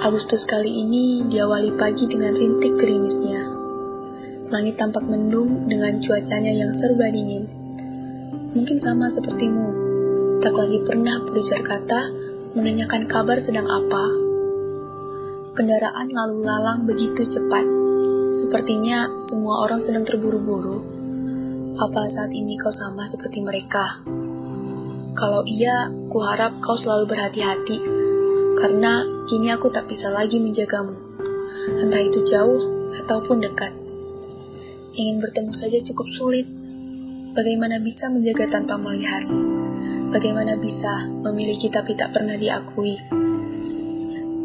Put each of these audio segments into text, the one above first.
Agustus kali ini diawali pagi dengan rintik gerimisnya. Langit tampak mendung dengan cuacanya yang serba dingin. Mungkin sama sepertimu, tak lagi pernah berujar kata menanyakan kabar sedang apa. Kendaraan lalu lalang begitu cepat. Sepertinya semua orang sedang terburu-buru. Apa saat ini kau sama seperti mereka? Kalau iya, kuharap kau selalu berhati-hati, karena kini aku tak bisa lagi menjagamu, entah itu jauh ataupun dekat. Ingin bertemu saja cukup sulit. Bagaimana bisa menjaga tanpa melihat? Bagaimana bisa memiliki tapi tak pernah diakui?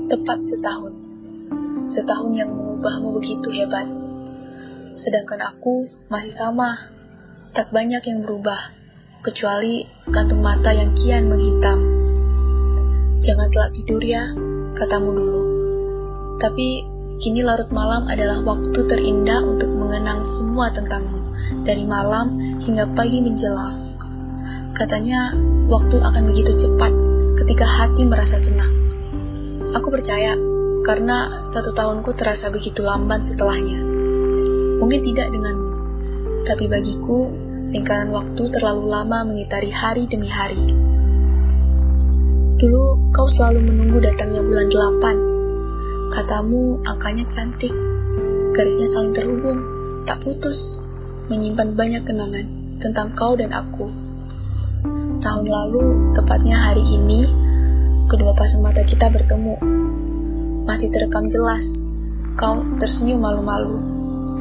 Tepat setahun. Setahun yang mengubahmu begitu hebat. Sedangkan aku masih sama. Tak banyak yang berubah kecuali kantung mata yang kian menghitam. Jangan telat tidur ya, katamu dulu. Tapi kini larut malam adalah waktu terindah untuk mengenang semua tentangmu, dari malam hingga pagi menjelang. Katanya waktu akan begitu cepat ketika hati merasa senang. Aku percaya, karena satu tahunku terasa begitu lamban setelahnya. Mungkin tidak denganmu, tapi bagiku lingkaran waktu terlalu lama mengitari hari demi hari. Dulu kau selalu menunggu datangnya bulan delapan. Katamu angkanya cantik, garisnya saling terhubung, tak putus, menyimpan banyak kenangan tentang kau dan aku. Tahun lalu, tepatnya hari ini, kedua pasang mata kita bertemu. Masih terekam jelas, kau tersenyum malu-malu.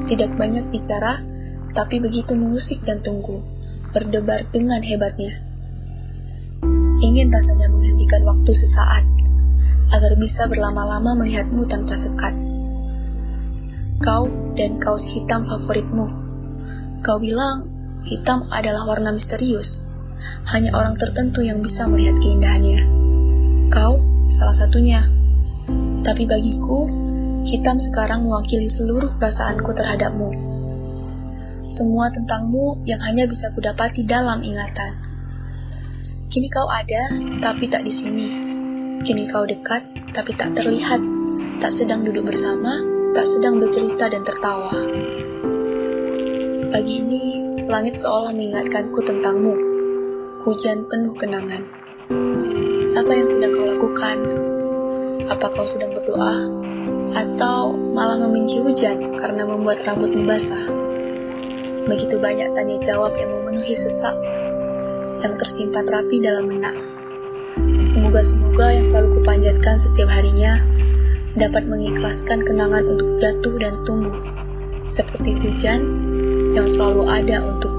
Tidak banyak bicara, tapi begitu mengusik jantungku, berdebar dengan hebatnya. Ingin rasanya menghentikan waktu sesaat, agar bisa berlama-lama melihatmu tanpa sekat. Kau dan kaos hitam favoritmu. Kau bilang hitam adalah warna misterius. Hanya orang tertentu yang bisa melihat keindahannya. Kau salah satunya. Tapi bagiku, hitam sekarang mewakili seluruh perasaanku terhadapmu semua tentangmu yang hanya bisa kudapati dalam ingatan. Kini kau ada, tapi tak di sini. Kini kau dekat, tapi tak terlihat. Tak sedang duduk bersama, tak sedang bercerita dan tertawa. Pagi ini, langit seolah mengingatkanku tentangmu. Hujan penuh kenangan. Apa yang sedang kau lakukan? Apa kau sedang berdoa? Atau malah membenci hujan karena membuat rambutmu basah? Begitu banyak tanya jawab yang memenuhi sesak, yang tersimpan rapi dalam benak. Semoga-semoga yang selalu kupanjatkan setiap harinya dapat mengikhlaskan kenangan untuk jatuh dan tumbuh, seperti hujan yang selalu ada untuk